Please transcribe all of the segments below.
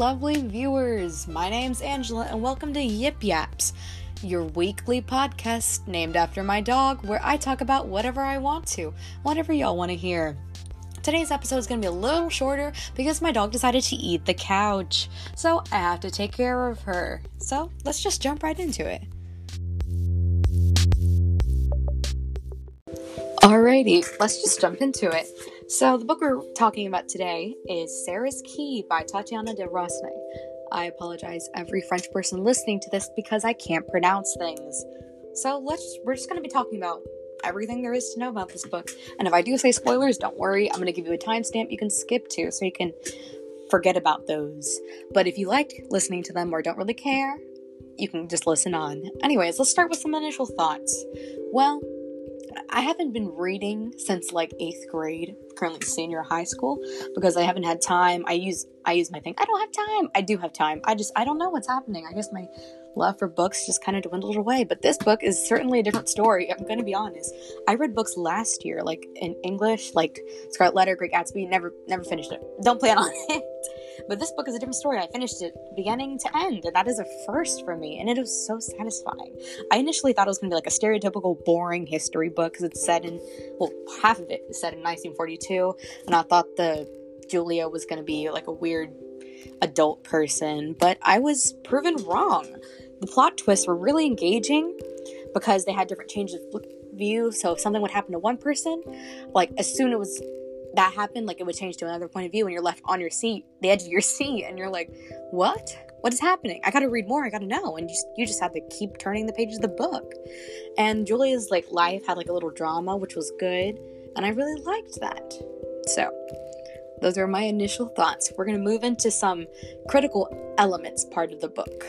Lovely viewers. My name's Angela, and welcome to Yip Yaps, your weekly podcast named after my dog, where I talk about whatever I want to, whatever y'all want to hear. Today's episode is going to be a little shorter because my dog decided to eat the couch, so I have to take care of her. So let's just jump right into it. Alrighty, let's just jump into it. So, the book we're talking about today is Sarah's Key by Tatiana de Rosnay. I apologize every French person listening to this because I can't pronounce things. So, let's we're just going to be talking about everything there is to know about this book. And if I do say spoilers, don't worry, I'm going to give you a timestamp you can skip to so you can forget about those. But if you like listening to them or don't really care, you can just listen on. Anyways, let's start with some initial thoughts. Well, I haven't been reading since like eighth grade, currently senior high school, because I haven't had time. I use I use my thing. I don't have time. I do have time. I just I don't know what's happening. I guess my love for books just kind of dwindled away. But this book is certainly a different story. I'm gonna be honest. I read books last year, like in English, like Scarlet Letter, Great Gatsby. Never never finished it. Don't plan on it. But this book is a different story. I finished it beginning to end, and that is a first for me, and it was so satisfying. I initially thought it was going to be like a stereotypical, boring history book because it's set in, well, half of it is set in 1942, and I thought the Julia was going to be like a weird adult person, but I was proven wrong. The plot twists were really engaging because they had different changes of view. So if something would happen to one person, like as soon as it was that happened, like it would change to another point of view, and you're left on your seat, the edge of your seat, and you're like, "What? What is happening? I got to read more. I got to know." And you just, you just have to keep turning the pages of the book. And Julia's like life had like a little drama, which was good, and I really liked that. So, those are my initial thoughts. We're gonna move into some critical elements part of the book.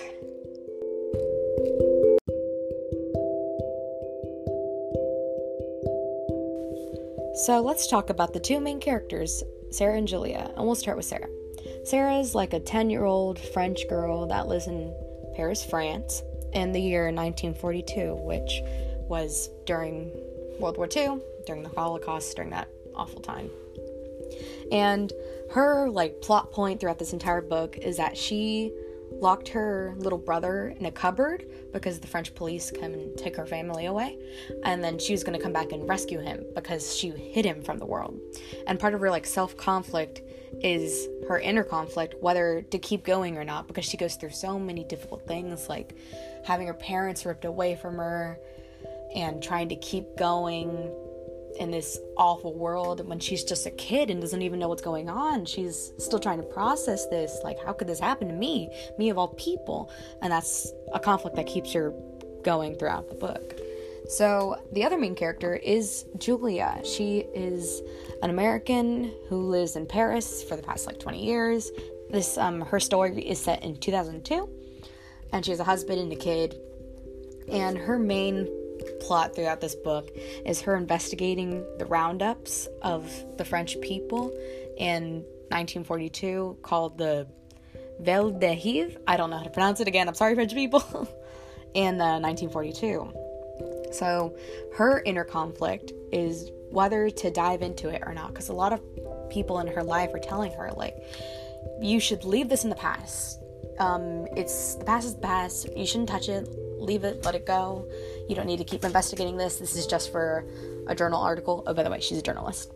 So let's talk about the two main characters, Sarah and Julia, and we'll start with Sarah. Sarah is like a 10 year old French girl that lives in Paris, France, in the year 1942, which was during World War II, during the Holocaust, during that awful time. And her like plot point throughout this entire book is that she locked her little brother in a cupboard because the French police come and take her family away. And then she was going to come back and rescue him because she hid him from the world. And part of her like self conflict is her inner conflict whether to keep going or not because she goes through so many difficult things like having her parents ripped away from her and trying to keep going in this awful world when she's just a kid and doesn't even know what's going on. She's still trying to process this. Like, how could this happen to me? Me of all people. And that's a conflict that keeps her going throughout the book. So, the other main character is Julia. She is an American who lives in Paris for the past like 20 years. This um her story is set in 2002 and she has a husband and a kid. And her main plot throughout this book is her investigating the roundups of the French people in 1942 called the Vel de Hiv. I don't know how to pronounce it again. I'm sorry, French people. in uh, 1942. So her inner conflict is whether to dive into it or not, because a lot of people in her life are telling her like, you should leave this in the past. Um, it's the past is the past. You shouldn't touch it. Leave it. Let it go. You don't need to keep investigating this. This is just for a journal article. Oh, by the way, she's a journalist.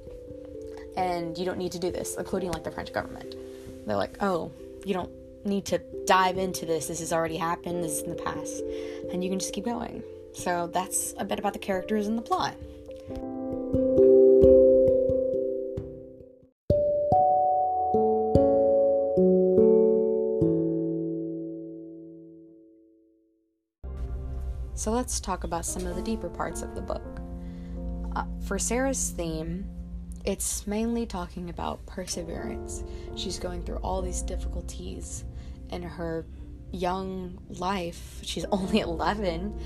And you don't need to do this, including like the French government. They're like, oh, you don't need to dive into this. This has already happened. This is in the past. And you can just keep going. So that's a bit about the characters and the plot. So let's talk about some of the deeper parts of the book. Uh, for Sarah's theme, it's mainly talking about perseverance. She's going through all these difficulties in her young life. She's only 11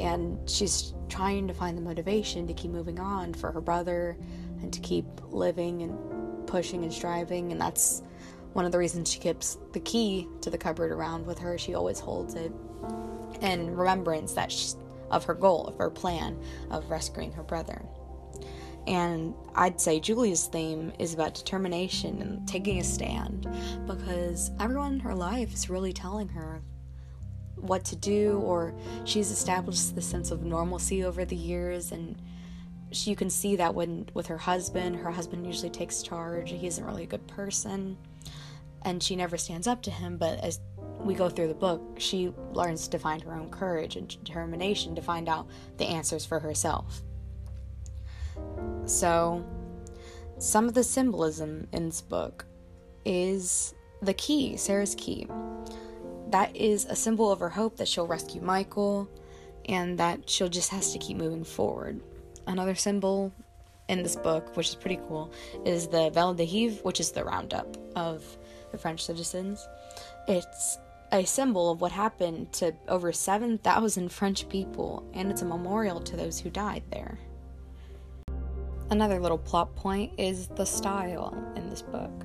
and she's trying to find the motivation to keep moving on for her brother and to keep living and pushing and striving. And that's one of the reasons she keeps the key to the cupboard around with her. She always holds it in remembrance that she, of her goal, of her plan of rescuing her brother. And I'd say Julia's theme is about determination and taking a stand because everyone in her life is really telling her what to do, or she's established the sense of normalcy over the years, and she, you can see that when with her husband. Her husband usually takes charge. He isn't really a good person, and she never stands up to him. But as we go through the book, she learns to find her own courage and determination to find out the answers for herself. So, some of the symbolism in this book is the key, Sarah's key. That is a symbol of her hope that she'll rescue Michael and that she'll just has to keep moving forward. Another symbol in this book, which is pretty cool, is the Vel' d'Hiv, which is the roundup of the French citizens. It's a symbol of what happened to over 7,000 French people, and it's a memorial to those who died there. Another little plot point is the style in this book.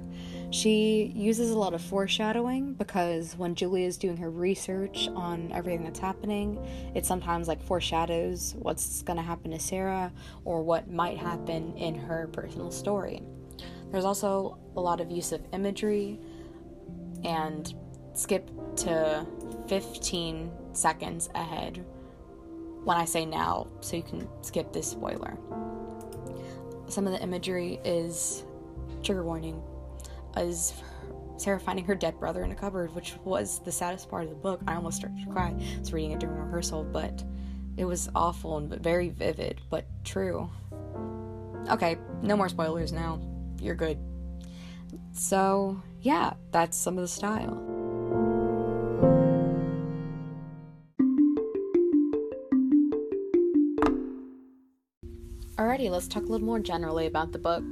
She uses a lot of foreshadowing because when Julia is doing her research on everything that's happening, it sometimes like foreshadows what's going to happen to Sarah or what might happen in her personal story. There's also a lot of use of imagery and skip to 15 seconds ahead when I say now so you can skip this spoiler some of the imagery is trigger warning is Sarah finding her dead brother in a cupboard, which was the saddest part of the book. I almost started to cry. I was reading it during rehearsal, but it was awful and very vivid, but true. Okay, no more spoilers now. You're good. So, yeah, that's some of the style. Let's talk a little more generally about the book,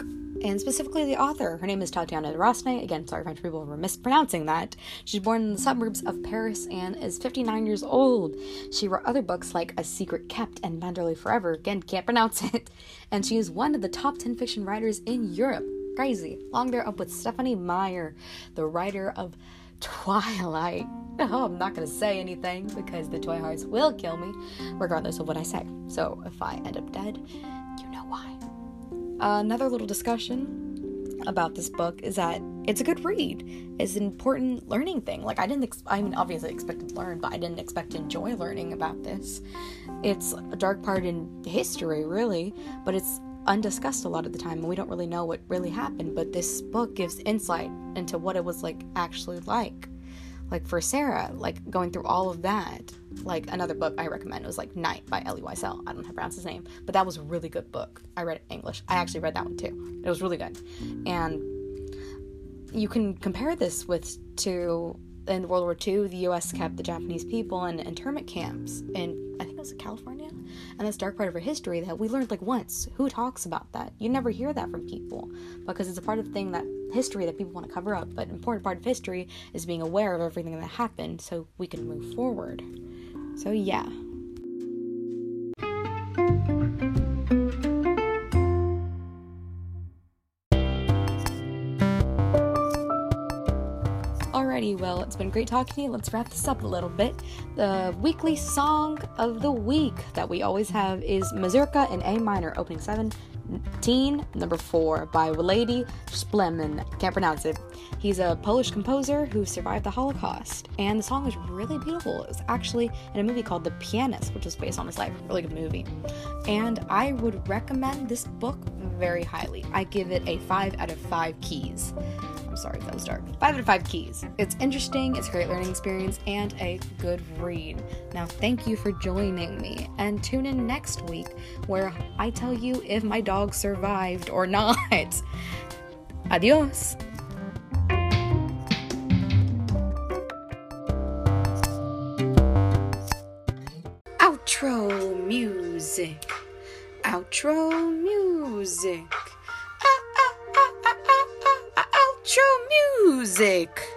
and specifically the author. Her name is Tatiana de Rosnay. Again, sorry French people for mispronouncing that. She's born in the suburbs of Paris and is 59 years old. She wrote other books like A Secret Kept and Manderley Forever. Again, can't pronounce it. And she is one of the top 10 fiction writers in Europe. Crazy. Along there up with Stephenie Meyer, the writer of Twilight. Oh, I'm not gonna say anything because the Twihards will kill me, regardless of what I say. So if I end up dead, you know why. Uh, another little discussion about this book is that it's a good read. It's an important learning thing. Like I didn't, ex- I mean, obviously expected to learn, but I didn't expect to enjoy learning about this. It's a dark part in history, really, but it's undiscussed a lot of the time, and we don't really know what really happened. But this book gives insight into what it was like actually like. Like for Sarah, like going through all of that like another book I recommend was like Night by Elie Wiesel. I don't know pronounce his name, but that was a really good book. I read it in English. I actually read that one too. It was really good. And you can compare this with to in World War II, the U.S. kept the Japanese people in internment camps in I think it was California, and that's dark part of our history that we learned like once. Who talks about that? You never hear that from people because it's a part of the thing that history that people want to cover up. But an important part of history is being aware of everything that happened so we can move forward. So, yeah. It's been great talking to you. Let's wrap this up a little bit. The weekly song of the week that we always have is Mazurka in A minor, opening 7, Teen, number four, by Walady Szpilman. Can't pronounce it. He's a Polish composer who survived the Holocaust, and the song is really beautiful. It's actually in a movie called The Pianist, which was based on his life. Really good movie. And I would recommend this book very highly. I give it a 5 out of 5 keys I'm sorry, if that was dark. Five out of five keys. It's interesting, it's a great learning experience, and a good read. Now, thank you for joining me, and tune in next week where I tell you if my dog survived or not. Adios. Outro music. Outro music. Ah, ah, ah, outro music.